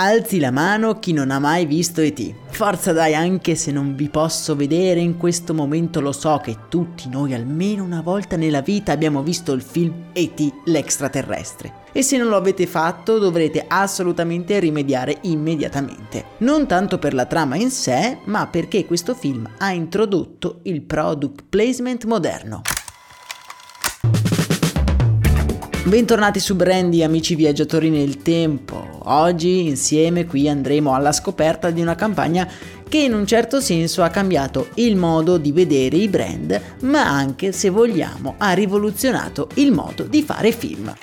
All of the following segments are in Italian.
Alzi la mano chi non ha mai visto E.T. Forza dai, anche se non vi posso vedere in questo momento, lo so che tutti noi almeno una volta nella vita abbiamo visto il film E.T. l'extraterrestre. E se non lo avete fatto dovrete assolutamente rimediare immediatamente. Non tanto per la trama in sé, ma perché questo film ha introdotto il product placement moderno. Bentornati su Brandy, amici viaggiatori nel tempo. Oggi insieme qui andremo alla scoperta di una campagna che in un certo senso ha cambiato il modo di vedere i brand, ma anche, se vogliamo, ha rivoluzionato il modo di fare film.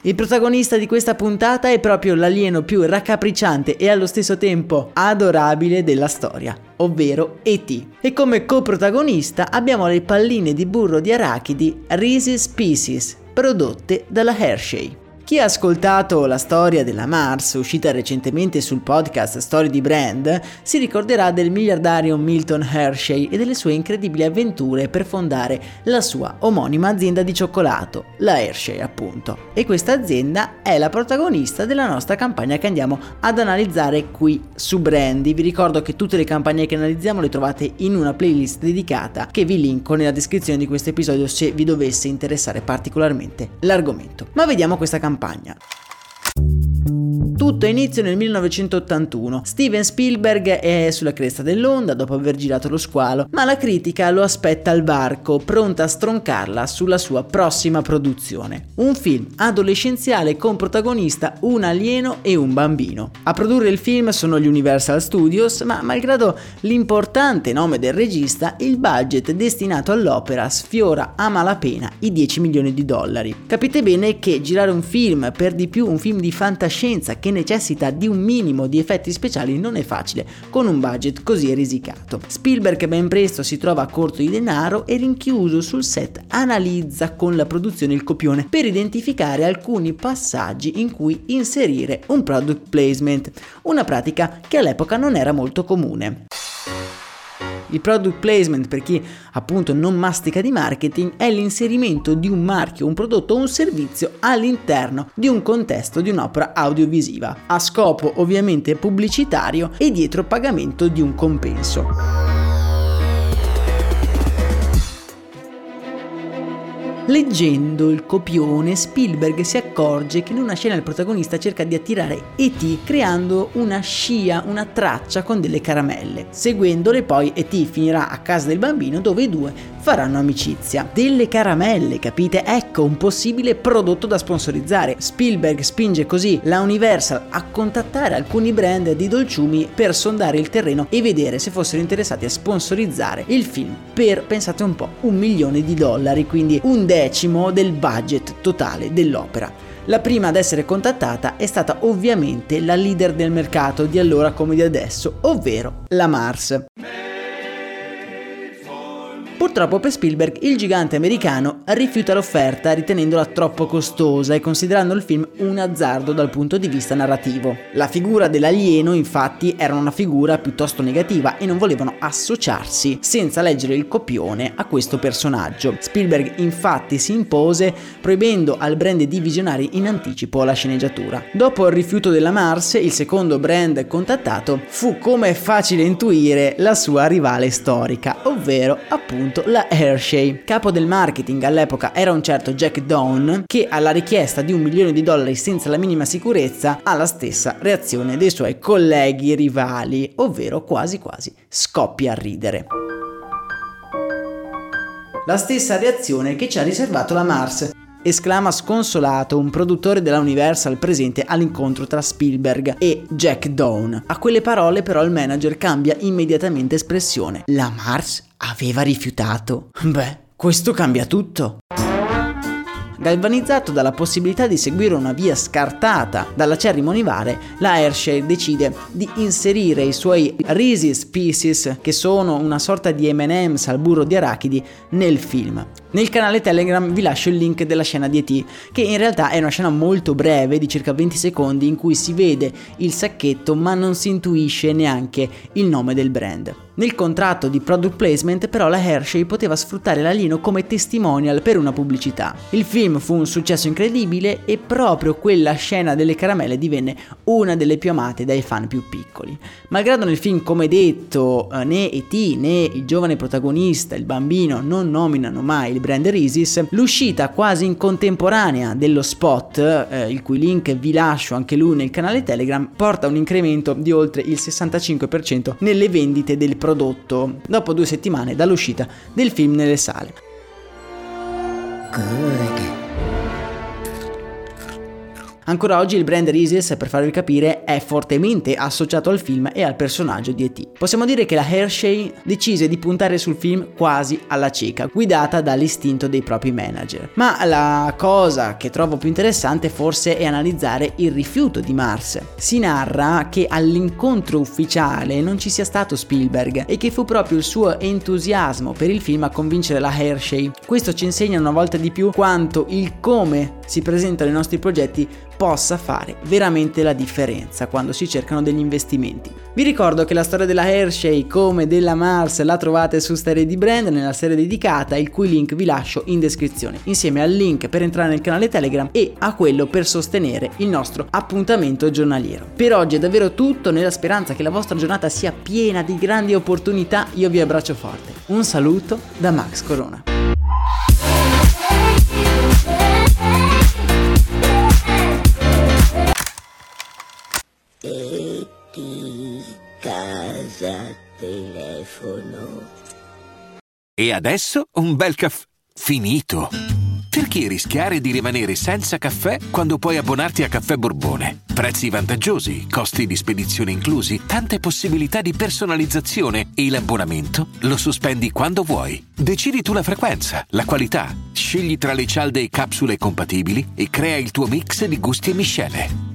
Il protagonista di questa puntata è proprio l'alieno più raccapricciante e allo stesso tempo adorabile della storia, ovvero E.T. E come coprotagonista abbiamo le palline di burro di arachidi Reese's Pieces, prodotte dalla Hershey. Chi ha ascoltato la storia della Mars, uscita recentemente sul podcast Story di Brand, si ricorderà del miliardario Milton Hershey e delle sue incredibili avventure per fondare la sua omonima azienda di cioccolato, la Hershey appunto. E questa azienda è la protagonista della nostra campagna che andiamo ad analizzare qui su Brandy. Vi ricordo che tutte le campagne che analizziamo le trovate in una playlist dedicata che vi linko nella descrizione di questo episodio se vi dovesse interessare particolarmente l'argomento. Ma vediamo questa campagna campagna. Tutto inizia nel 1981. Steven Spielberg è sulla cresta dell'onda dopo aver girato lo squalo, ma la critica lo aspetta al varco, pronta a stroncarla sulla sua prossima produzione. Un film adolescenziale con protagonista un alieno e un bambino. A produrre il film sono gli Universal Studios, ma malgrado l'importante nome del regista, il budget destinato all'opera sfiora a malapena i 10 milioni di dollari. Capite bene che girare un film, per di più un film di fantascienza che che necessita di un minimo di effetti speciali non è facile con un budget così risicato. Spielberg ben presto si trova a corto di denaro e rinchiuso sul set analizza con la produzione il copione per identificare alcuni passaggi in cui inserire un product placement, una pratica che all'epoca non era molto comune. Il product placement, per chi appunto non mastica di marketing, è l'inserimento di un marchio, un prodotto o un servizio all'interno di un contesto di un'opera audiovisiva, a scopo ovviamente pubblicitario e dietro pagamento di un compenso. Leggendo il copione, Spielberg si accorge che in una scena il protagonista cerca di attirare E.T. creando una scia, una traccia con delle caramelle. Seguendole poi E.T. finirà a casa del bambino dove i due faranno amicizia. Delle caramelle, capite? Ecco un possibile prodotto da sponsorizzare. Spielberg spinge così la Universal a contattare alcuni brand di dolciumi per sondare il terreno e vedere se fossero interessati a sponsorizzare il film per, pensate un po', un milione di dollari, quindi un decimo del budget totale dell'opera. La prima ad essere contattata è stata ovviamente la leader del mercato di allora come di adesso, ovvero la Mars. Purtroppo per Spielberg il gigante americano rifiuta l'offerta ritenendola troppo costosa e considerando il film un azzardo dal punto di vista narrativo. La figura dell'alieno infatti era una figura piuttosto negativa e non volevano associarsi senza leggere il copione a questo personaggio. Spielberg infatti si impose proibendo al brand di visionari in anticipo la sceneggiatura. Dopo il rifiuto della Mars, il secondo brand contattato fu come è facile intuire la sua rivale storica, ovvero appunto appunto la Hershey. Capo del marketing all'epoca era un certo Jack Dawn che alla richiesta di un milione di dollari senza la minima sicurezza ha la stessa reazione dei suoi colleghi rivali, ovvero quasi quasi scoppia a ridere. La stessa reazione che ci ha riservato la Mars, esclama sconsolato un produttore della Universal presente all'incontro tra Spielberg e Jack Dawn. A quelle parole però il manager cambia immediatamente espressione. La Mars aveva rifiutato. Beh, questo cambia tutto. Galvanizzato dalla possibilità di seguire una via scartata dall'acerrimo rivale, la Hershey decide di inserire i suoi Reese's Pieces, che sono una sorta di M&M's al burro di arachidi, nel film. Nel canale Telegram vi lascio il link della scena di ET, che in realtà è una scena molto breve, di circa 20 secondi, in cui si vede il sacchetto ma non si intuisce neanche il nome del brand. Nel contratto di product placement però la Hershey poteva sfruttare l'alieno come testimonial per una pubblicità. Il film fu un successo incredibile e proprio quella scena delle caramelle divenne una delle più amate dai fan più piccoli. Malgrado nel film, come detto, eh, né E.T. né il giovane protagonista, il bambino, non nominano mai il brand Reese's, l'uscita quasi in contemporanea dello spot, eh, il cui link vi lascio anche lui nel canale Telegram, porta un incremento di oltre il 65% nelle vendite del prodotto dopo due settimane dall'uscita del film nelle sale. Good. Ancora oggi il brand Reese's, per farvi capire, è fortemente associato al film e al personaggio di E.T. Possiamo dire che la Hershey decise di puntare sul film quasi alla cieca, guidata dall'istinto dei propri manager. Ma la cosa che trovo più interessante forse è analizzare il rifiuto di Mars. Si narra che all'incontro ufficiale non ci sia stato Spielberg e che fu proprio il suo entusiasmo per il film a convincere la Hershey. Questo ci insegna una volta di più quanto il come si presentano i nostri progetti possa fare veramente la differenza quando si cercano degli investimenti. Vi ricordo che la storia della Hershey come della Mars la trovate su Storie di Brand nella serie dedicata, il cui link vi lascio in descrizione, insieme al link per entrare nel canale Telegram e a quello per sostenere il nostro appuntamento giornaliero. Per oggi è davvero tutto, nella speranza che la vostra giornata sia piena di grandi opportunità, io vi abbraccio forte. Un saluto da Max Corona. Telefono. E adesso un bel caffè finito. Perché rischiare di rimanere senza caffè quando puoi abbonarti a Caffè Borbone? Prezzi vantaggiosi, costi di spedizione inclusi, tante possibilità di personalizzazione e l'abbonamento lo sospendi quando vuoi. Decidi tu la frequenza, la qualità, scegli tra le cialde e capsule compatibili e crea il tuo mix di gusti e miscele.